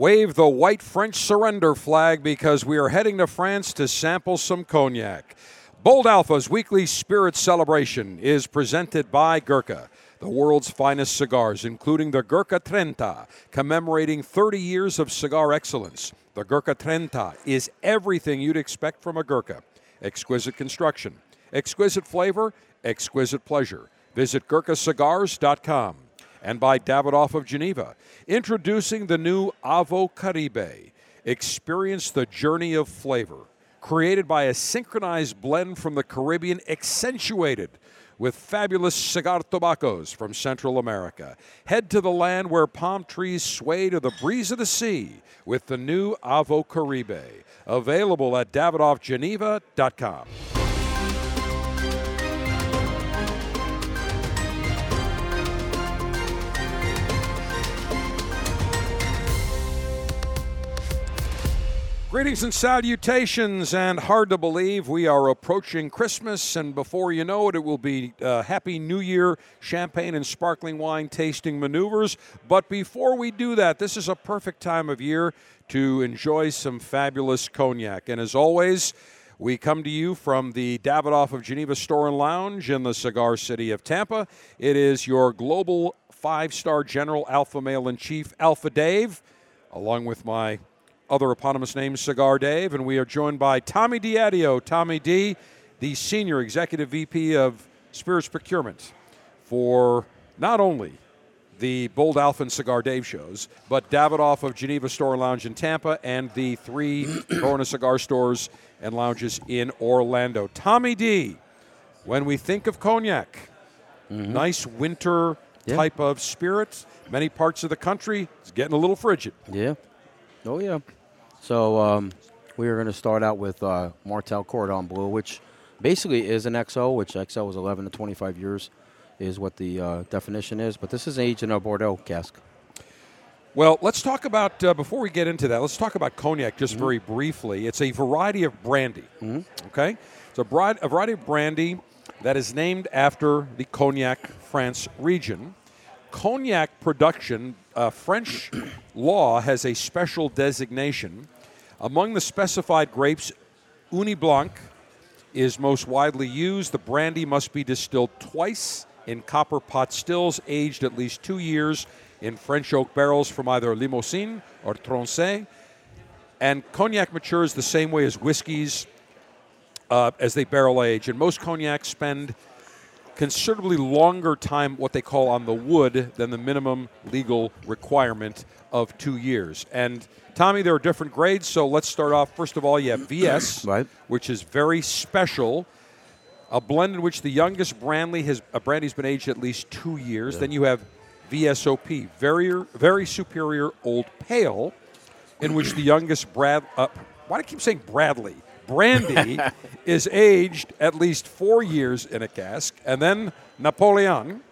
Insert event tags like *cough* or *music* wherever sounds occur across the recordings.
Wave the white French surrender flag because we are heading to France to sample some cognac. Bold Alpha's weekly spirit celebration is presented by Gurkha, the world's finest cigars, including the Gurkha Trenta, commemorating 30 years of cigar excellence. The Gurkha Trenta is everything you'd expect from a Gurkha exquisite construction, exquisite flavor, exquisite pleasure. Visit GurkhaCigars.com and by Davidoff of Geneva, introducing the new Avo Caribe. Experience the journey of flavor, created by a synchronized blend from the Caribbean, accentuated with fabulous cigar tobaccos from Central America. Head to the land where palm trees sway to the breeze of the sea with the new Avo Caribe, available at davidoffgeneva.com. Greetings and salutations, and hard to believe we are approaching Christmas, and before you know it, it will be uh, Happy New Year champagne and sparkling wine tasting maneuvers. But before we do that, this is a perfect time of year to enjoy some fabulous cognac. And as always, we come to you from the Davidoff of Geneva Store and Lounge in the cigar city of Tampa. It is your global five star general alpha male in chief, Alpha Dave, along with my other eponymous name, Cigar Dave, and we are joined by Tommy Diadio. Tommy D, the Senior Executive VP of Spirits Procurement for not only the Bold Alpha and Cigar Dave shows, but Davidoff of Geneva Store Lounge in Tampa and the three *clears throat* Corona cigar stores and lounges in Orlando. Tommy D, when we think of cognac, mm-hmm. nice winter yeah. type of spirit, many parts of the country, it's getting a little frigid. Yeah. Oh, yeah. So um, we are going to start out with uh, Martell Cordon Bleu, which basically is an XO, which XO is 11 to 25 years, is what the uh, definition is. But this is aged in a Bordeaux cask. Well, let's talk about, uh, before we get into that, let's talk about cognac just mm-hmm. very briefly. It's a variety of brandy, mm-hmm. okay? It's a, broad, a variety of brandy that is named after the Cognac, France region. Cognac production uh, French *coughs* law has a special designation. Among the specified grapes, Ugni Blanc is most widely used. The brandy must be distilled twice in copper pot stills, aged at least two years in French oak barrels from either Limousin or Tronchet. And cognac matures the same way as whiskeys uh, as they barrel age. And most cognacs spend considerably longer time, what they call on the wood, than the minimum legal requirement of two years. And Tommy, there are different grades. So let's start off. First of all, you have VS, *clears throat* right. which is very special. A blend in which the youngest brandy has a brandy's been aged at least two years. Yeah. Then you have VSOP, very very superior old pale, in which the youngest Brad. Uh, why do I keep saying Bradley? Brandy *laughs* is aged at least four years in a cask, and then Napoleon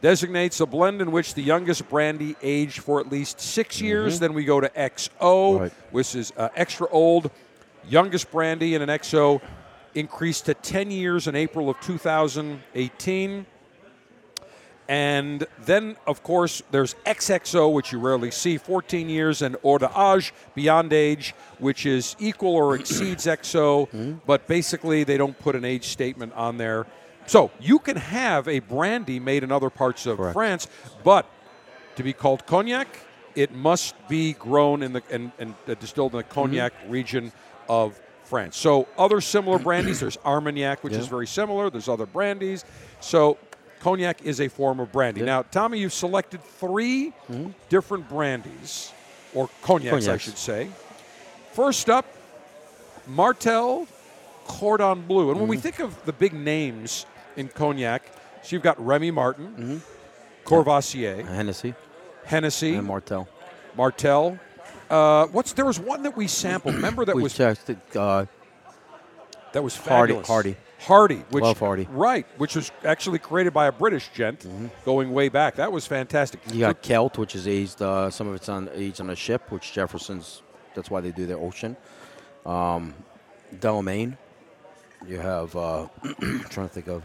designates a blend in which the youngest brandy aged for at least six years. Mm-hmm. Then we go to XO, right. which is uh, extra old, youngest brandy in an XO increased to 10 years in April of 2018. And then, of course, there's XXO, which you rarely see, 14 years, and Hors d'Age, Beyond Age, which is equal or exceeds XO, mm-hmm. but basically they don't put an age statement on there. So you can have a brandy made in other parts of Correct. France, but to be called cognac, it must be grown in the and, and uh, distilled in the cognac mm-hmm. region of France. So other similar brandies, there's Armagnac, which yeah. is very similar. There's other brandies. So cognac is a form of brandy. Yeah. Now, Tommy, you've selected 3 mm-hmm. different brandies, or cognacs, cognacs, I should say. First up, Martell Cordon Bleu. And mm-hmm. when we mm-hmm. think of the big names in cognac, so you've got Remy Martin, mm-hmm. Courvoisier, Hennessy, Hennessy, and Martell. Martell. Uh, what's there was one that we sampled. Remember that we was tested, uh, that was fabulous. Hardy. Hardy. Hardy, which Love Hardy. right, which was actually created by a British gent mm-hmm. going way back. That was fantastic. You got Kelt, which is aged. Uh, some of it's on aged on a ship, which Jefferson's. That's why they do their ocean. Um, Delamain. You have. Uh, *clears throat* trying to think of.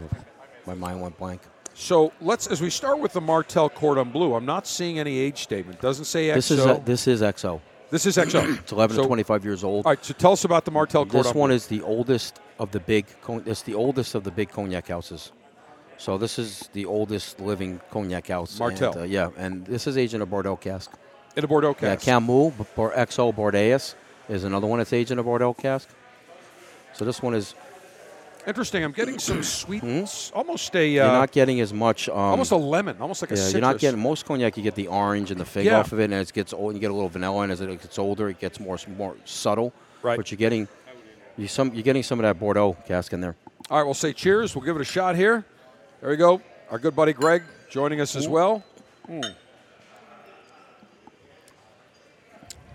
My mind went blank. So let's, as we start with the Martell Cordon Bleu, I'm not seeing any age statement. Doesn't say XO. This is a, this is XO. This is XO. *clears throat* It's 11 So- to 25 years old. All right, so tell us about the Martell Cordon This one is the oldest of the big. It's the oldest of the big cognac houses. So this is the oldest living cognac house. Martell. And, uh, yeah, and this is aged in a Bordeaux cask. in a Bordeaux cask. Yeah. Camus or XO Bordeaux is another one that's aged in a Bordeaux cask. So this one is Interesting. I'm getting some sweetness, almost a you're uh, not getting as much. Um, almost a lemon, almost like a citrus. you're not getting most cognac. You get the orange and the fig Yeah. off of it, and as it gets old, you get a little vanilla, and as it gets older, it gets more more subtle. Right. But you're getting you some you're getting some of that Bordeaux cask in there. All right, we'll say cheers. We'll give it a shot here. There we go. Our good buddy Greg joining us as well. Mm.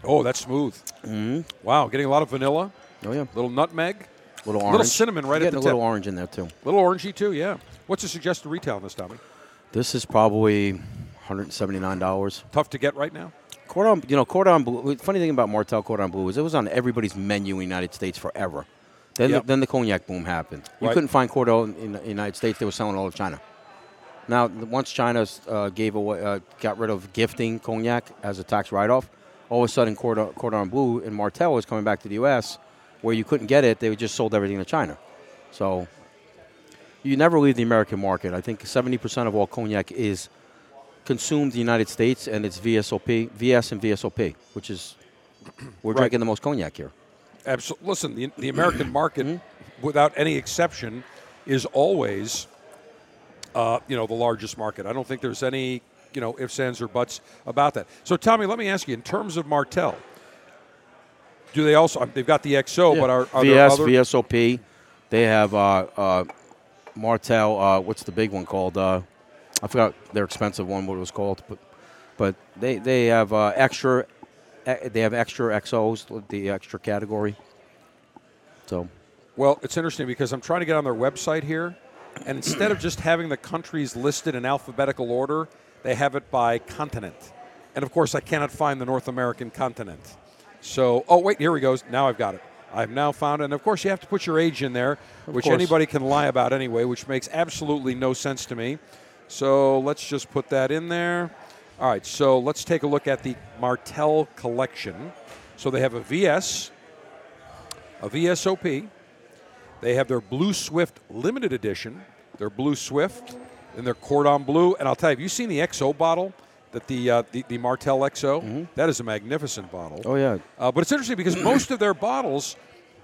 Oh, that's smooth. Mm-hmm. Wow, getting a lot of vanilla, Oh yeah, little nutmeg, little little orange, cinnamon right You're at the a tip. little orange in there too. little orangey too. Yeah. What's the suggested retail on this, Tommy? This is probably 179 dollars. Tough to get right now. Cordon, you know, Cordon Bleu. Funny thing about Martell Cordon Bleu is it was on everybody's menu in the United States forever. Then, Yep. the, then the cognac boom happened. You Right. couldn't find Cordon in the United States; they were selling all of China. Now, once China uh, gave away, uh, got rid of gifting cognac as a tax write-off, all of a sudden Cordon, Cordon Bleu and Martell was coming back to the U.S., where you couldn't get it. They just sold everything to China. So you never leave the American market. I think 70% of all cognac is consumed in the United States, and it's VSOP, VS and VSOP, which is we're Right. drinking the most cognac here. Absolutely. Listen, the, the American *clears throat* market, without any exception, is always, uh, you know, the largest market. I don't think there's any, you know, ifs, ands, or buts about that. So, Tommy, let me ask you: in terms of Martell, do they also? They've got the XO, but are, are VS, other? VSOP. They have uh, uh, Martell. Uh, what's the big one called? Uh, I forgot their expensive one. What it was called, but but they they have uh, extra. They have extra XOs, the extra category. So Well, it's interesting because I'm trying to get on their website here, and instead of just having the countries listed in alphabetical order, they have it by continent. And of course, I cannot find the North American continent. So, oh, wait, here he goes. Now I've got it. I've now found it. And of course, you have to put your age in there, which course. anybody can lie about anyway, which makes absolutely no sense to me. So let's just put that in there. All right, so let's take a look at the Martell collection. So they have a VS, a VSOP, they have their Blue Swift limited edition, their Blue Swift, and their Cordon Bleu. And I'll tell you, have you seen the XO bottle? That the, uh, the the Martell XO, That is a magnificent bottle. Mm-hmm. oh yeah, Uh, but it's interesting because *clears throat* most of their bottles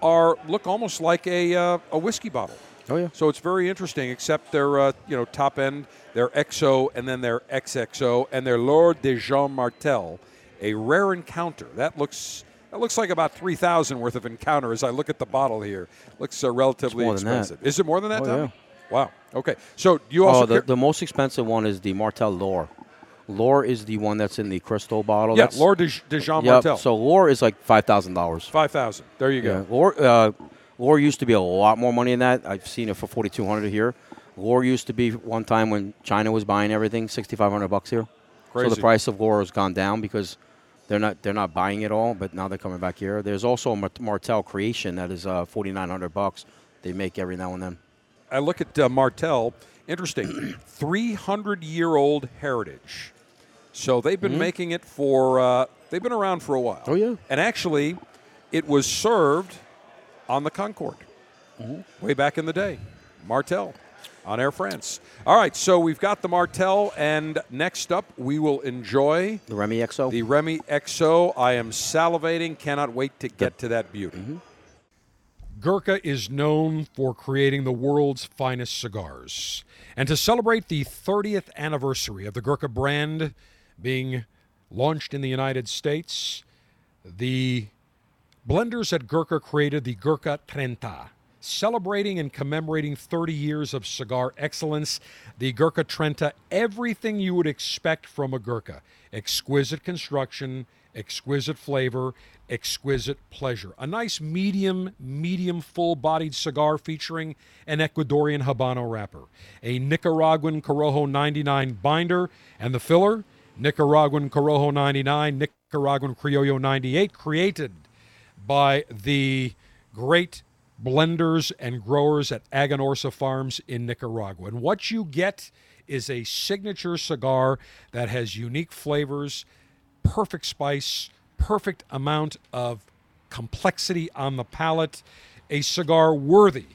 are look almost like a uh, a whiskey bottle. oh yeah. So it's very interesting, except their uh, you know top end, their XO, and then their XXO, and their Lord de Jean Martell, a rare encounter. That looks that looks like about three thousand worth of encounter. As I look at the bottle here, looks uh, relatively more than that. expensive. Is it more than that? Oh, Tommy? yeah. Wow. Okay. So you also Oh, the, care- the most expensive one is the Martell L'Or. L'Or is the one that's in the crystal bottle. yeah, That's, Lord de, de Jean Yep, Martell. So L'Or is like five thousand dollars. five thousand. There you Yeah, go. L'Or, uh, L'Or used to be a lot more money than that. I've seen it for forty two hundred here. L'Or used to be one time when China was buying everything sixty five hundred bucks here. Crazy. So the price of L'Or has gone down because they're not they're not buying it all, but now they're coming back here. There's also a Mart- Martell Creation that is uh, forty nine hundred bucks. They make every now and then. I look at uh, Martell. Interesting, *clears throat* 300 year old heritage. So they've been making it for, uh, they've been around for a while. Mm-hmm. Oh, yeah. And actually, it was served on the Concorde Mm-hmm. way back in the day. Martell on Air France. All right, so we've got the Martell, and next up, we will enjoy The Remy XO. the Remy XO. I am salivating, cannot wait to get to that beauty. Gurkha is known for creating the world's finest cigars. And to celebrate the 30th anniversary of the Gurkha brand being launched in the United States, the blenders at Gurkha created the Gurkha Trenta. Celebrating and commemorating 30 years of cigar excellence, the Gurkha Trenta, everything you would expect from a Gurkha. Exquisite construction, exquisite flavor, exquisite pleasure. A nice medium, medium full bodied cigar featuring an Ecuadorian Habano wrapper, a Nicaraguan Corojo 99 binder, and the filler, Nicaraguan Corojo 99, Nicaraguan Criollo 98, created by the great blenders and growers at Aganorsa Farms in Nicaragua. And what you get is a signature cigar that has unique flavors, perfect spice, perfect amount of complexity on the palate, a cigar worthy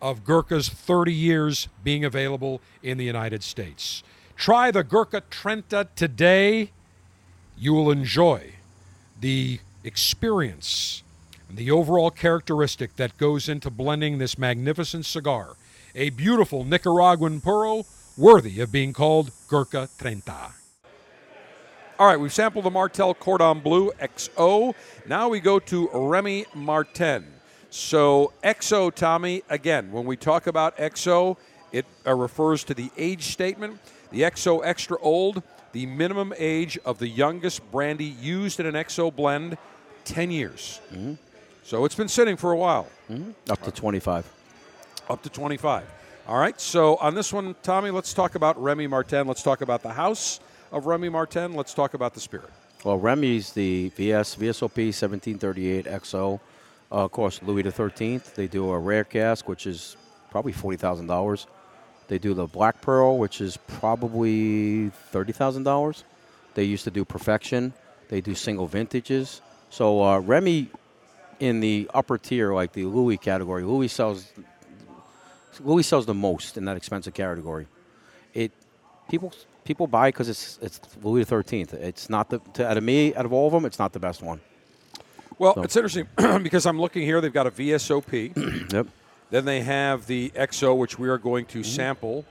of Gurkha's 30 years being available in the United States. Try the Gurkha Trenta today. You will enjoy the experience and the overall characteristic that goes into blending this magnificent cigar. A beautiful Nicaraguan puro worthy of being called Gurkha Trenta. All right, we've sampled the Martell Cordon Bleu XO. Now we go to Remy Martin. So, XO, Tommy, again, when we talk about XO, it uh, refers to the age statement. The XO Extra Old, the minimum age of the youngest brandy used in an XO blend, 10 years. Mm-hmm. So it's been sitting for a while. Up to 25. Up to 25. All right, so on this one, Tommy, let's talk about Remy Martin. Let's talk about the house of Remy Martin. Let's talk about the spirit. Well, Remy's the VS VSOP 1738 XO. Uh, of course, Louis XIII. They do a rare cask, which is probably forty thousand dollars. They do the Black Pearl, which is probably thirty thousand dollars. They used to do Perfection. They do single vintages. So uh, Remy, in the upper tier, like the Louis category, Louis sells Louis sells the most in that expensive category. It people people buy because it's it's Louis Thirteenth. It's not the to, out of me out of all of them, it's not the best one. Well, So- it's interesting *clears throat* because I'm looking here. They've got a VSOP. Yep. Then they have the XO, which we are going to sample.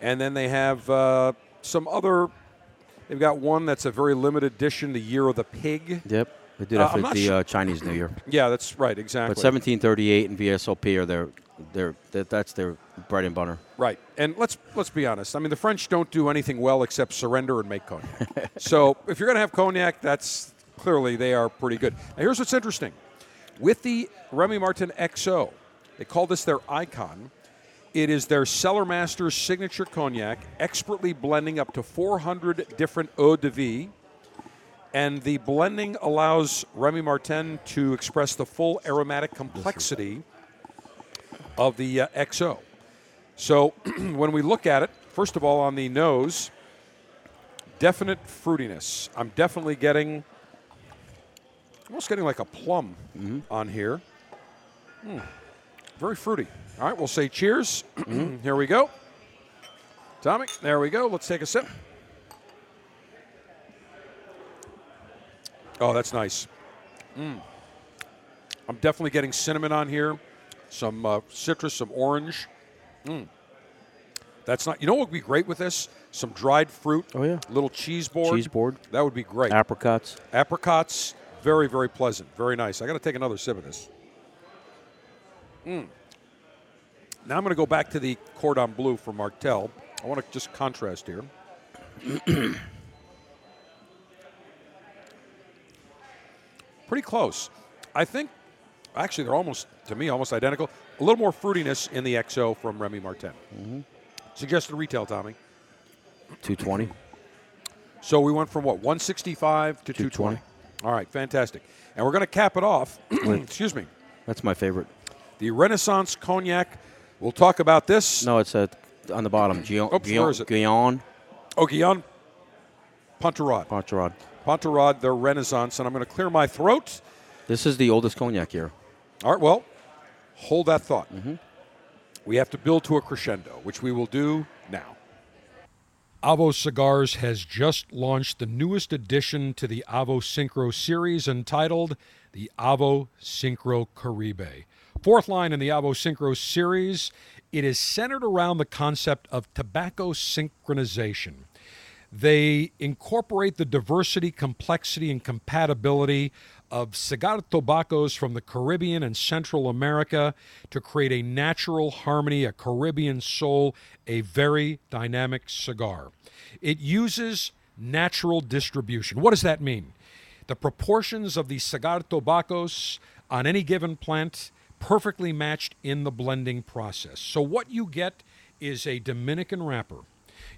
And then they have uh, some other. They've got one that's a very limited edition, the Year of the Pig. Yep. They did Uh, for the su- uh, Chinese New Year. Yeah, that's right, exactly. But 1738 and VSOP are their their that, that's their bread and butter. Right, and let's let's be honest. I mean, the French don't do anything well except surrender and make cognac. *laughs* so if you're going to have cognac, that's clearly they are pretty good. Now, here's what's interesting: with the Remy Martin XO, they call this their icon. It is their Cellar Master's signature cognac, expertly blending up to 400 different eau de vie. And the blending allows Remy Martin to express the full aromatic complexity of the uh, XO. So *clears throat* when we look at it, first of all, on the nose, definite fruitiness. I'm definitely getting, almost getting like a plum on here. Mm, very fruity. All right, we'll say cheers. *clears throat* here we go. Tommy, there we go. Let's take a sip. Oh, that's nice. Mm. I'm definitely getting cinnamon on here, some uh, citrus, some orange. Mm. That's not. You know what would be great with this? Some dried fruit. Oh, yeah. Little cheese board. Cheese board. That would be great. Apricots. Apricots. Very, very pleasant. Very nice. I got to take another sip of this. Mm. Now I'm going to go back to the Cordon Bleu for Martell. I want to just contrast here. *clears throat* Pretty close. I think, actually, they're almost, to me, almost identical. A little more fruitiness in the XO from Remy Martin. Suggested retail, Tommy. 220. So we went from what 165 to 220. 220. All right, fantastic. And we're going to cap it off. *clears throat* excuse me. That's my favorite. The Renaissance Cognac. We'll talk about this. No, it's at on the bottom. Guillaume. Oops, where is it? Guillaume. Oh, Guillaume Ponterod. Poncherod. Ponterod, their Renaissance, and I'm going to clear my throat. This is the oldest cognac here. All right, well, hold that thought. Mm-hmm. We have to build to a crescendo, which we will do now. Avo Cigars has just launched the newest addition to the Avo Synchro series entitled the Avo Synchro Caribe. Fourth line in the Avo Synchro series, it is centered around the concept of tobacco synchronization. They incorporate the diversity, complexity, and compatibility of cigar tobaccos from the Caribbean and Central America to create a natural harmony, a Caribbean soul, a very dynamic cigar. It uses natural distribution. What does that mean? The proportions of the cigar tobaccos on any given plant perfectly matched in the blending process. So what you get is a Dominican wrapper.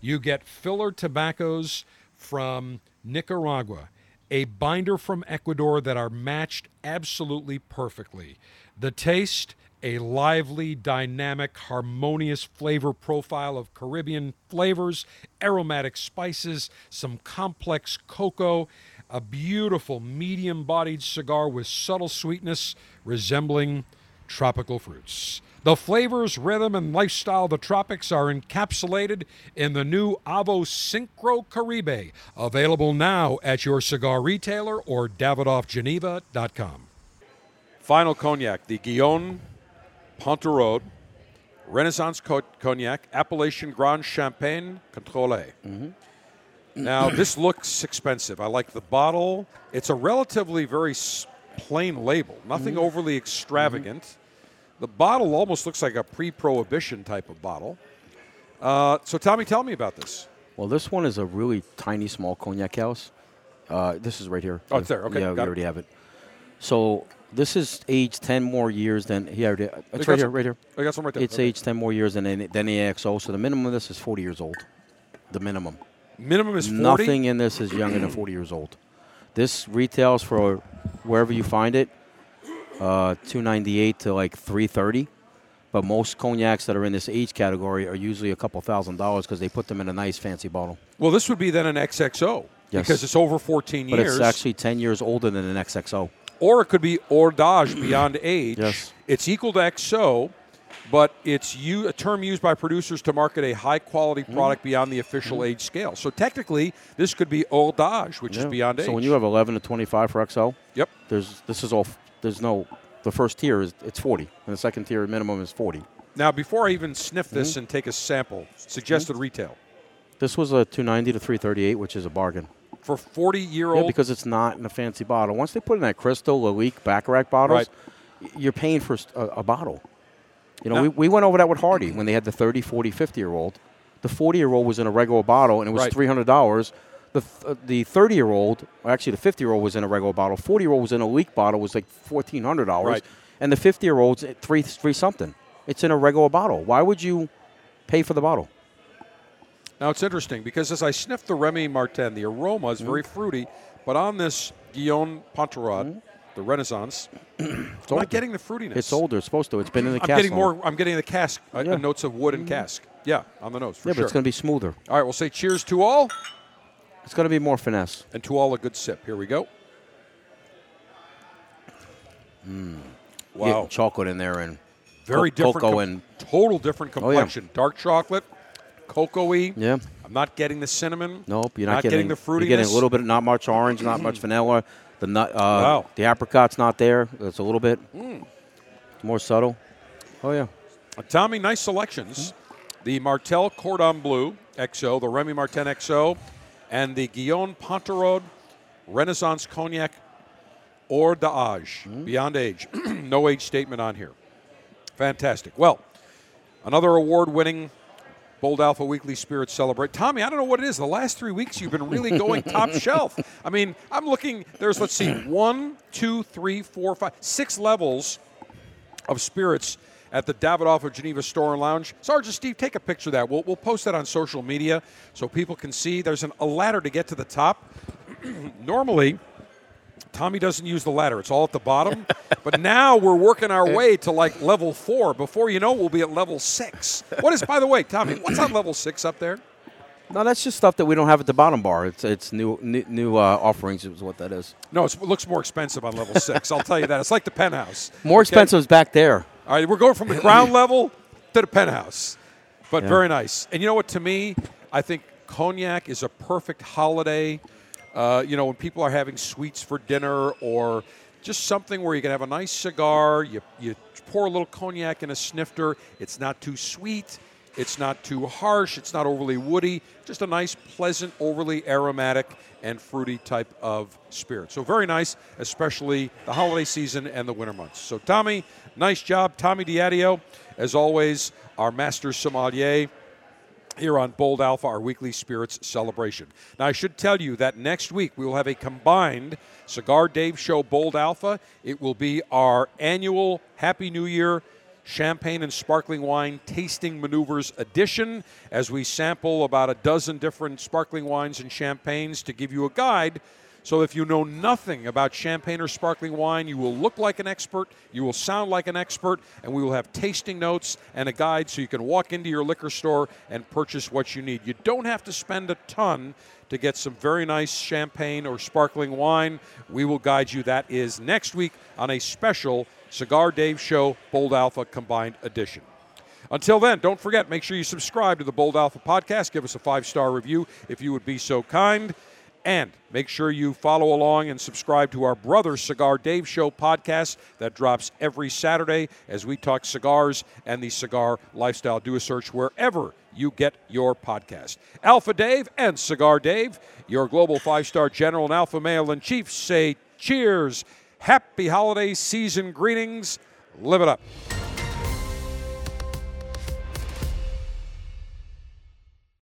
You get filler tobaccos from Nicaragua, a binder from Ecuador that are matched absolutely perfectly. The taste, a lively, dynamic, harmonious flavor profile of Caribbean flavors, aromatic spices, some complex cocoa, a beautiful medium bodied cigar with subtle sweetness resembling tropical fruits. The flavors, rhythm, and lifestyle of the tropics are encapsulated in the new Avo Synchro Caribe, available now at your cigar retailer or davidoffgeneva.com. Final cognac, the Guillaume Ponterode Renaissance Cognac, Appellation Grand Champagne Contrôlé. Mm-hmm. Now, this looks expensive. I like the bottle. It's a relatively very s- plain label, nothing overly extravagant. The bottle almost looks like a pre prohibition type of bottle. Uh, so, Tommy, tell me about this. Well, this one is a really tiny, small cognac house. Uh, this is right here. Oh, it's there. Okay, Yeah, we it. already have it. So this is aged 10 more years than he already. It's right here, right here. I got some right there. It's Okay. aged 10 more years than any- than the AXO. So the minimum of this is 40 years old. The minimum. Minimum is 40. Nothing in this is younger than 40 years old. This retails for wherever you find it, uh, 298 to like 330. But most cognacs that are in this age category are usually a couple thousand dollars because they put them in a nice fancy bottle. Well, this would be then an XXO Yes. because it's over 14 But years. it's actually 10 years older than an XXO. or it could be hors beyond age. Yes. It's equal to XO, but it's u- a term used by producers to market a high quality Mm-hmm. product beyond the official age scale. So technically, this could be hors which is Yeah. beyond age. So when you have 11 to 25 for XO, yep. there's this is all. There's no. The first tier is it's 40, and the second tier minimum is 40. Now, before I even sniff this Mm-hmm. and take a sample, suggested retail This was a 290 to 338, which is a bargain. for 40 year old. Yeah, because it's not in a fancy bottle. Once they put in that crystal, Lalique, Baccarat bottles, Right. you're paying for a, a bottle. You know, Now- we, we went over that with Hardy when they had the 30, 40, 50 year old. The 40 year old was in a regular bottle and it was Right. $300. The, th- uh, the 30 year old, or actually the 50 year old was in a regular bottle. 40 year old was in a leak bottle, was like $1,400. Right. And the 50 year old's at three, three something. It's in a regular bottle. Why would you pay for the bottle? Now it's interesting because as I sniffed the Remy Martin, the aroma is Mm-hmm. very fruity, but on this Guillaume Ponterod, the Renaissance, *clears throat* I'm not getting the fruitiness. Mm-hmm. It's older. It's supposed to. It's been in the I'm cask getting more. I'm getting the cask uh, Yeah. Mm-hmm. notes of wood and cask. Yeah, on the nose for Yeah, sure. but it's going to be smoother. all right, we'll say cheers to all, It's going to be more finesse. and to all a good sip. Here we go. Getting Wow, chocolate in there and very co- different. cocoa com- and total different Oh, yeah. complexion. Dark chocolate, cocoa-y. yeah. I'm not getting the cinnamon. Nope, you're not, getting, the fruitiness. You're getting a little bit, not much orange, not much vanilla. The nut, uh, Wow. the apricot's not there. It's a little bit Mm. more subtle. Oh yeah, Uh, Tommy, nice selections. The Martell Cordon Bleu XO, the Remy Martin XO, and the Guillon-Painturaud Renaissance Cognac Hors d'Age, beyond age. *clears throat* no age statement on here. Fantastic. Well, another award winning Bold Alpha Weekly Spirit Celebrate. Tommy, I don't know what it is. The last three weeks you've been really going *laughs* top shelf. I mean, I'm looking, there's, let's see, one, two, three, four, five, six levels of spirits at the Davidoff of Geneva Store and Lounge. Sergeant Steve, take a picture of that. We'll, we'll post that on social media so people can see. There's an, a ladder to get to the top. *clears throat* Normally, Tommy doesn't use the ladder. It's all at the bottom. *laughs* but now we're working our way to like level four. Before you know, we'll be at level six. What is, by the way, Tommy, what's on level six up there? no, that's just stuff that we don't have at the bottom bar. It's it's new new, new uh, offerings is what that is. No, it's, it looks more expensive on level six. I'll tell you that. It's like the penthouse. More Okay? expensive is back there. All right, we're going from the ground *laughs* level to the penthouse, but Yeah. very nice. And you know what? To me, I think cognac is a perfect holiday. Uh, you know, when people are having sweets for dinner or just something where you can have a nice cigar, you, you pour a little cognac in a snifter. It's not too sweet. It's not too harsh. It's not overly woody. Just a nice, pleasant, overly aromatic and fruity type of spirit. So very nice, especially the holiday season and the winter months. So Tommy, nice job, Tommy Diadio, as always, our master sommelier here on Bold Alpha, our weekly spirits celebration. Now, I should tell you that next week we will have a combined Cigar Dave Show Bold Alpha. It will be our annual Happy New Year champagne and sparkling wine tasting maneuvers edition as we sample about a dozen different sparkling wines and champagnes to give you a guide So if you know nothing about champagne or sparkling wine, you will look like an expert, you will sound like an expert, and we will have tasting notes and a guide so you can walk into your liquor store and purchase what you need. You don't have to spend a ton to get some very nice champagne or sparkling wine. We will guide you. That is next week on a special Cigar Dave Show Bold Alpha Combined Edition. Until then, don't forget, make sure you subscribe to the Bold Alpha podcast. Give us a five star review if you would be so kind. And make sure you follow along and subscribe to our brother Cigar Dave Show podcast that drops every Saturday as we talk cigars and the cigar lifestyle. Do a search wherever you get your podcast. Alpha Dave and Cigar Dave, your global five star general and alpha male in chief, say cheers. Happy holiday season greetings. Live it up.